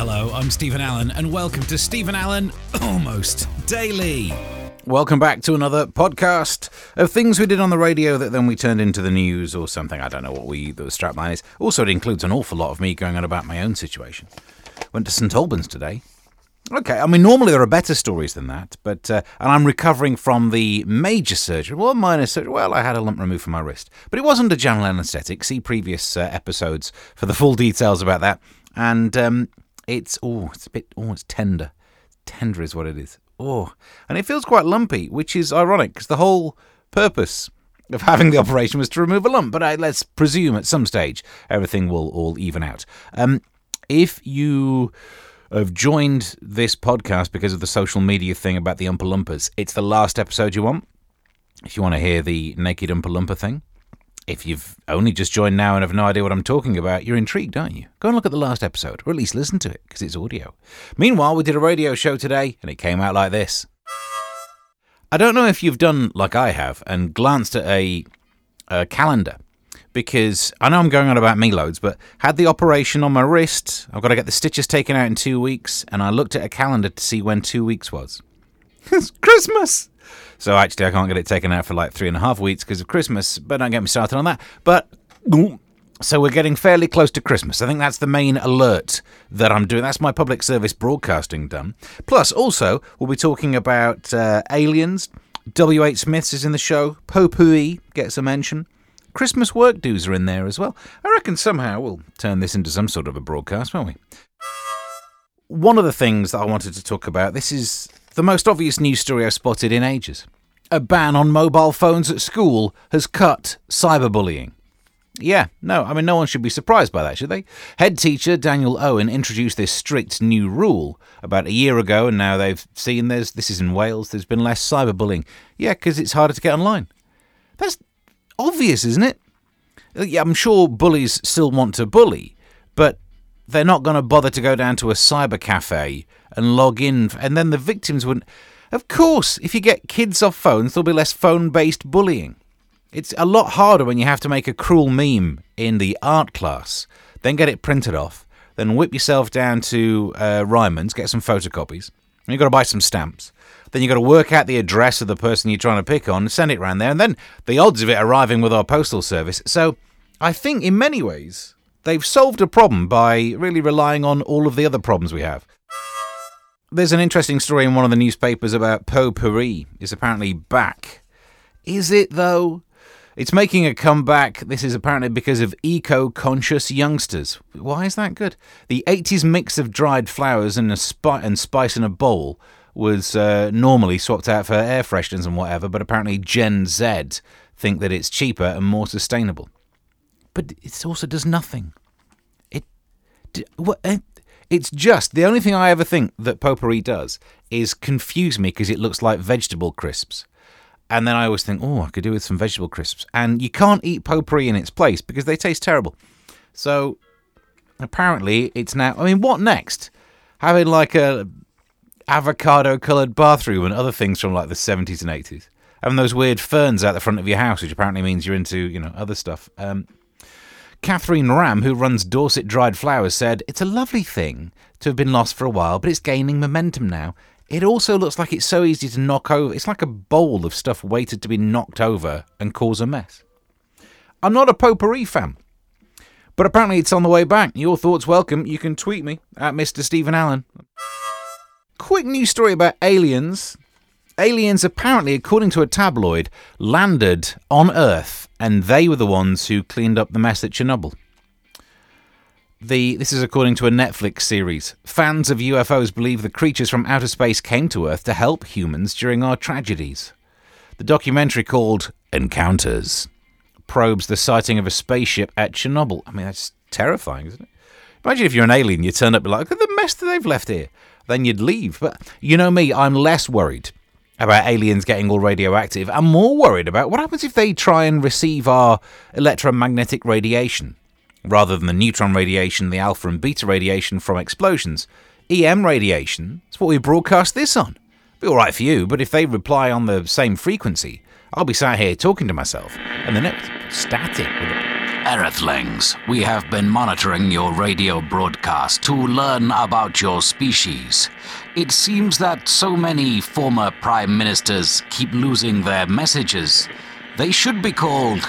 Hello, I'm Steven Allen, and welcome to Steven Allen Almost Daily. Welcome back to another podcast of things we did on the radio that then we turned into the news or something. I don't know what we the strapline is. Also, it includes an awful lot of me going on about my own situation. Went to St Albans today. Okay, I mean normally there are better stories than that, but uh, and I'm recovering from the major surgery. Well, minor surgery. Well, I had a lump removed from my wrist, but it wasn't a general anaesthetic. See previous uh, episodes for the full details about that. And um, it's oh, it's a bit oh, it's tender. Tender is what it is. Oh, and it feels quite lumpy, which is ironic because the whole purpose of having the operation was to remove a lump. But I, let's presume at some stage everything will all even out. Um, if you have joined this podcast because of the social media thing about the Oompa Loompas, it's the last episode you want. If you want to hear the naked Oompa Loompa thing, if you've only just joined now and have no idea what I'm talking about, you're intrigued, aren't you? Go and look at the last episode, or at least listen to it, because it's audio. Meanwhile, we did a radio show today, and it came out like this. I don't know if you've done like I have and glanced at a, a calendar, because I know I'm going on about me loads, but had the operation on my wrist. I've got to get the stitches taken out in two weeks, and I looked at a calendar to see when two weeks was. it's Christmas! So actually, I can't get it taken out for like three and a half weeks because of Christmas. But don't get me started on that. But so we're getting fairly close to Christmas. I think that's the main alert that I'm doing. That's my public service broadcasting done. Plus, also, we'll be talking about uh, aliens. W.H. Smiths is in the show. Potpourri gets a mention. Christmas work dues are in there as well. I reckon somehow we'll turn this into some sort of a broadcast, won't we? One of the things that I wanted to talk about, this is the most obvious news story I've spotted in ages. A ban on mobile phones at school has cut cyberbullying. Yeah, no, I mean, no one should be surprised by that, should they? Head teacher Daniel Owen introduced this strict new rule about a year ago, and now they've seen there's this is in Wales, there's been less cyberbullying. Yeah, because it's harder to get online. That's obvious, isn't it? Uh, yeah, I'm sure bullies still want to bully, but they're not going to bother to go down to a cyber cafe and log in, and then the victims wouldn't. Of course, if you get kids off phones, there'll be less phone based bullying. It's a lot harder when you have to make a cruel meme in the art class, then get it printed off, then whip yourself down to uh, Ryman's, get some photocopies, and you've got to buy some stamps. Then you've got to work out the address of the person you're trying to pick on, send it around there, and then the odds of it arriving with our postal service. So I think in many ways, they've solved a problem by really relying on all of the other problems we have. There's an interesting story in one of the newspapers about Potpourri is apparently back. Is it though? It's making a comeback. This is apparently because of eco-conscious youngsters. Why is that good? The 80s mix of dried flowers and, spi- and spice in a bowl was uh, normally swapped out for air fresheners and whatever, but apparently Gen Z think that it's cheaper and more sustainable. But it also does nothing. It, what, it it's just the only thing I ever think that potpourri does is confuse me because it looks like vegetable crisps. And then I always think, oh, I could do with some vegetable crisps. And you can't eat potpourri in its place because they taste terrible. So apparently it's now. I mean, what next? Having like a avocado coloured bathroom and other things from like the 70s and 80s. Having those weird ferns out the front of your house, which apparently means you're into, you know, other stuff. Um, Catherine Ram, who runs Dorset Dried Flowers, said, It's a lovely thing to have been lost for a while, but it's gaining momentum now. It also looks like it's so easy to knock over. It's like a bowl of stuff waited to be knocked over and cause a mess. I'm not a potpourri fan, but apparently it's on the way back. Your thoughts welcome. You can tweet me at Mr. Steven Allen. Quick news story about aliens. Aliens, apparently, according to a tabloid, landed on Earth and they were the ones who cleaned up the mess at Chernobyl. The, this is according to a Netflix series. Fans of UFOs believe the creatures from outer space came to Earth to help humans during our tragedies. The documentary called Encounters probes the sighting of a spaceship at Chernobyl. I mean, that's terrifying, isn't it? Imagine if you're an alien, you turn up and like, look at the mess that they've left here. Then you'd leave. But you know me, I'm less worried about aliens getting all radioactive. I'm more worried about what happens if they try and receive our electromagnetic radiation rather than the neutron radiation, the alpha and beta radiation from explosions. EM radiation is what we broadcast this on. Be all right for you, but if they reply on the same frequency, I'll be sat here talking to myself, and the next static. Earthlings, we have been monitoring your radio broadcast to learn about your species. It seems that so many former prime ministers keep losing their messages. They should be called.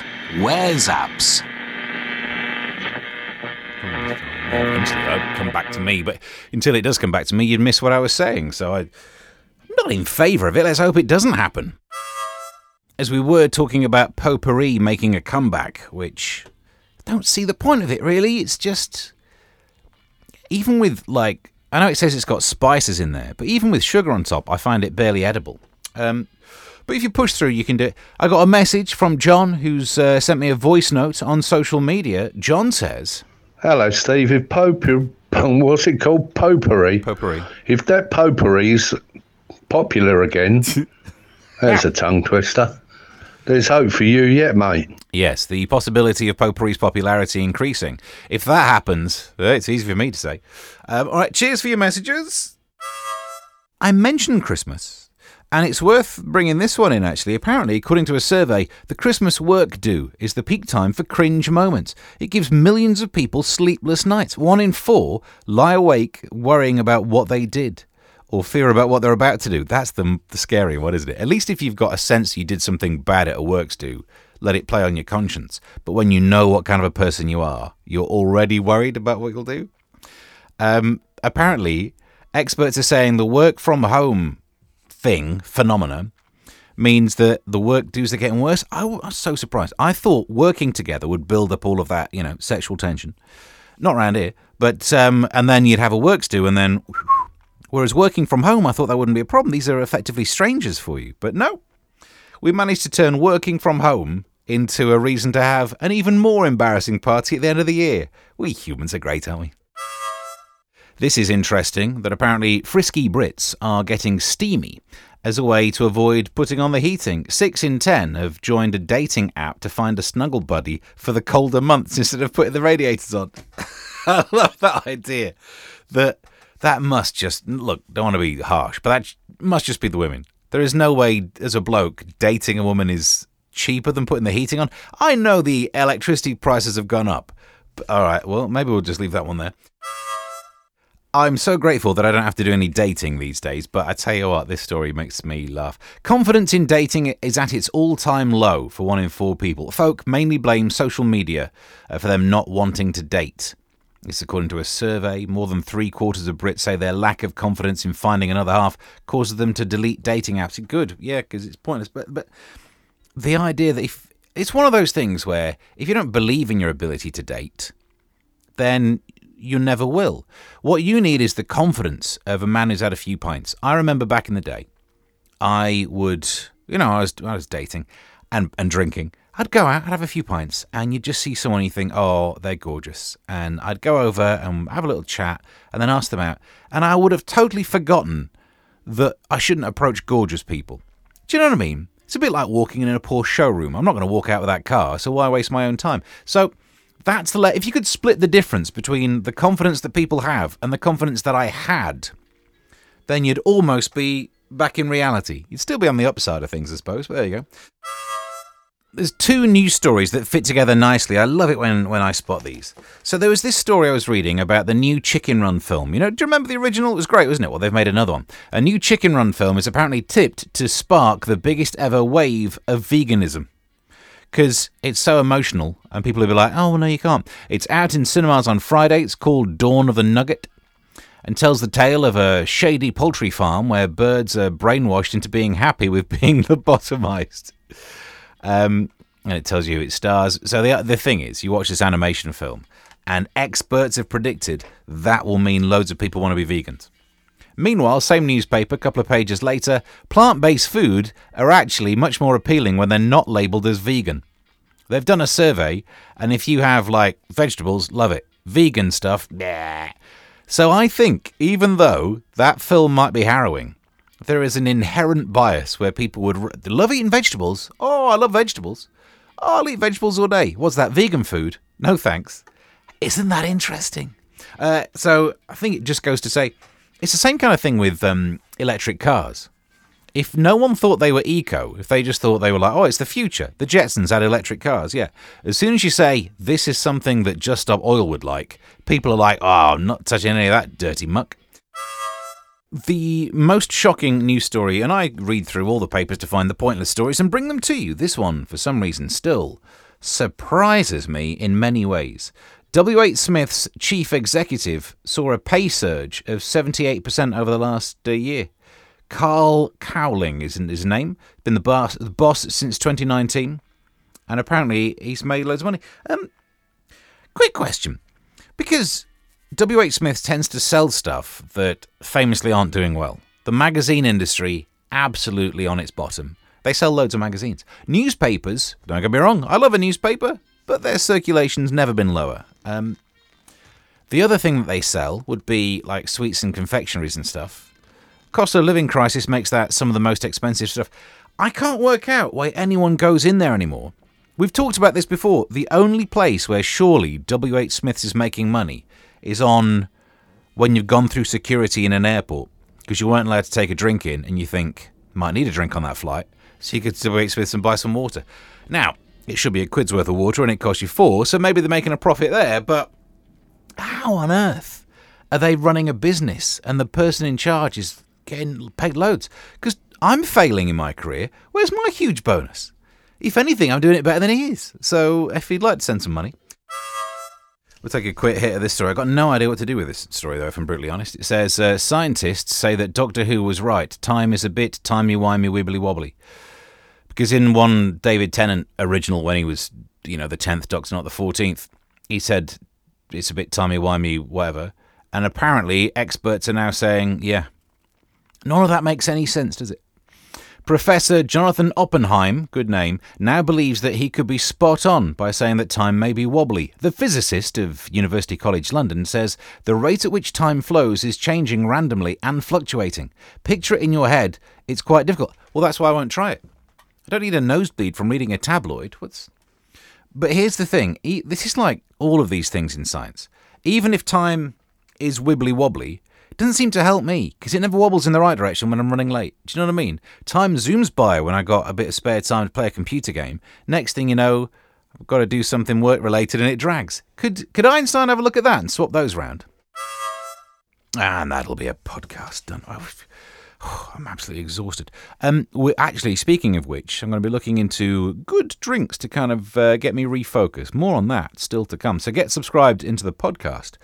Eventually, it'll come back to me, but until it does come back to me, you'd miss what I was saying. So I, I'm not in favour of it. Let's hope it doesn't happen. As we were talking about potpourri making a comeback, which don't see the point of it really. It's just even with like I know it says it's got spices in there, but even with sugar on top, I find it barely edible. Um, but if you push through, you can do it. I got a message from John, who's uh, sent me a voice note on social media. John says, Hello, Steve. If popery, what's it called? Popery. "Potpourri." If that potpourri's popular again, there's a tongue twister. There's hope for you yet, mate. Yes, the possibility of potpourri's popularity increasing. If that happens, eh, it's easy for me to say. Um, all right, cheers for your messages. I mentioned Christmas, and it's worth bringing this one in actually. Apparently, according to a survey, the Christmas work do is the peak time for cringe moments. It gives millions of people sleepless nights. One in four lie awake worrying about what they did or fear about what they're about to do. That's the, the scary one, isn't it? At least if you've got a sense you did something bad at a works do, let it play on your conscience. But when you know what kind of a person you are, you're already worried about what you'll do. Um, apparently, experts are saying the work from home thing, phenomena, means that the work dues are getting worse. I was so surprised. I thought working together would build up all of that, you know, sexual tension. Not around here, but um, and then you'd have a works do, and then Whereas working from home, I thought that wouldn't be a problem. These are effectively strangers for you. But no, we managed to turn working from home into a reason to have an even more embarrassing party at the end of the year. We humans are great, aren't we? This is interesting that apparently frisky Brits are getting steamy as a way to avoid putting on the heating. Six in ten have joined a dating app to find a snuggle buddy for the colder months instead of putting the radiators on. I love that idea. That that must just look. Don't want to be harsh, but that must just be the women. There is no way, as a bloke, dating a woman is cheaper than putting the heating on. I know the electricity prices have gone up. But, all right, well, maybe we'll just leave that one there. I'm so grateful that I don't have to do any dating these days, but I tell you what, this story makes me laugh. Confidence in dating is at its all time low for one in four people. Folk mainly blame social media uh, for them not wanting to date. This, according to a survey, more than three quarters of Brits say their lack of confidence in finding another half causes them to delete dating apps. Good, yeah, because it's pointless. But but the idea that if it's one of those things where if you don't believe in your ability to date, then you never will. What you need is the confidence of a man who's had a few pints. I remember back in the day, I would, you know, I was I was dating and and drinking. I'd go out, I'd have a few pints, and you'd just see someone you think, oh, they're gorgeous. And I'd go over and have a little chat and then ask them out. And I would have totally forgotten that I shouldn't approach gorgeous people. Do you know what I mean? It's a bit like walking in a Porsche showroom. I'm not going to walk out with that car, so why waste my own time? So that's the le- if you could split the difference between the confidence that people have and the confidence that I had, then you'd almost be back in reality. You'd still be on the upside of things, I suppose. But there you go there's two news stories that fit together nicely. I love it when, when I spot these. So there was this story I was reading about the new Chicken Run film. You know, do you remember the original? It was great, wasn't it? Well, they've made another one. A new Chicken Run film is apparently tipped to spark the biggest ever wave of veganism. Because it's so emotional, and people will be like, oh, no, you can't. It's out in cinemas on Friday. It's called Dawn of the Nugget and tells the tale of a shady poultry farm where birds are brainwashed into being happy with being lobotomized. Um, and it tells you it stars. So the the thing is, you watch this animation film, and experts have predicted that will mean loads of people want to be vegans. Meanwhile, same newspaper, a couple of pages later, plant-based food are actually much more appealing when they're not labelled as vegan. They've done a survey, and if you have like vegetables, love it. Vegan stuff, nah. So I think, even though that film might be harrowing, there is an inherent bias where people would love eating vegetables. Oh, I love vegetables. Oh, I'll eat vegetables all day. What's that? Vegan food? No thanks. Isn't that interesting? Uh, so I think it just goes to say it's the same kind of thing with um, electric cars. if no one thought they were eco, if they just thought they were like, oh, it's the future, the Jetsons had electric cars, yeah. As soon as you say this is something that Just Stop Oil would like, people are like, oh, I'm not touching any of that dirty muck. The most shocking news story, and I read through all the papers to find the pointless stories and bring them to you. This one, for some reason, still surprises me in many ways. W.H. Smith's chief executive saw a pay surge of 78% over the last uh, year. Carl Cowling is his name. Been the boss, the boss since 2019, and apparently he's made loads of money. Um, quick question, because W.H. Smith tends to sell stuff that famously aren't doing well. The magazine industry absolutely on its bottom. They sell loads of magazines. Newspapers, don't get me wrong, I love a newspaper, but their circulation's never been lower. Um, the other thing that they sell would be like sweets and confectionaries and stuff Cost of living crisis makes that some of the most expensive stuff. I can't work out why anyone goes in there anymore. We've talked about this before. The only place where surely WH Smiths is making money is on when you've gone through security in an airport because you weren't allowed to take a drink in and you think, might need a drink on that flight. So you could WH Smiths and buy some water. Now, it should be a quid's worth of water and it costs you four, so maybe they're making a profit there, but how on earth are they running a business and the person in charge is getting paid loads because I'm failing in my career. Where's my huge bonus? If anything, I'm doing it better than he is. So if he'd like to send some money. We'll take a quick hit of this story. I've got no idea what to do with this story, though, if I'm brutally honest. It says uh, Scientists say that Doctor Who was right. Time is a bit timey-wimey, wibbly-wobbly. Because in one David Tennant original, when he was, you know, the 10th Doctor, not the 14th, he said it's a bit timey-wimey, whatever. And apparently, experts are now saying, yeah, None of that makes any sense, does it? Professor Jonathan Oppenheim, good name, now believes that he could be spot on by saying that time may be wobbly. The physicist of University College London says the rate at which time flows is changing randomly and fluctuating. Picture it in your head, it's quite difficult. Well, that's why I won't try it. I don't need a nosebleed from reading a tabloid. What's But here's the thing, this is like all of these things in science. Even if time is wibbly wobbly, doesn't seem to help me because it never wobbles in the right direction when I'm running late. Do you know what I mean? Time zooms by when I got a bit of spare time to play a computer game. Next thing you know, I've got to do something work related and it drags. Could could Einstein have a look at that and swap those round? And that'll be a podcast done. Oh, I'm absolutely exhausted. Um, we're actually speaking of which, I'm going to be looking into good drinks to kind of uh, get me refocused. More on that still to come. So get subscribed into the podcast.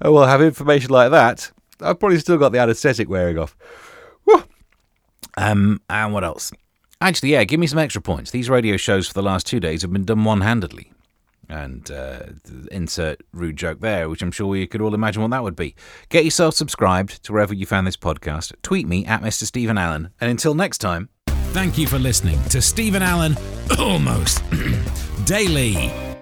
Oh, we'll have information like that I've probably still got the anaesthetic wearing off. Whew. Um, and what else? Actually, yeah, give me some extra points. These radio shows for the last two days have been done one handedly. And uh, insert rude joke there, which I'm sure you could all imagine what that would be. Get yourself subscribed to wherever you found this podcast. Tweet me at Mr. Steven Allen. And until next time. Thank you for listening to Steven Allen Almost Daily.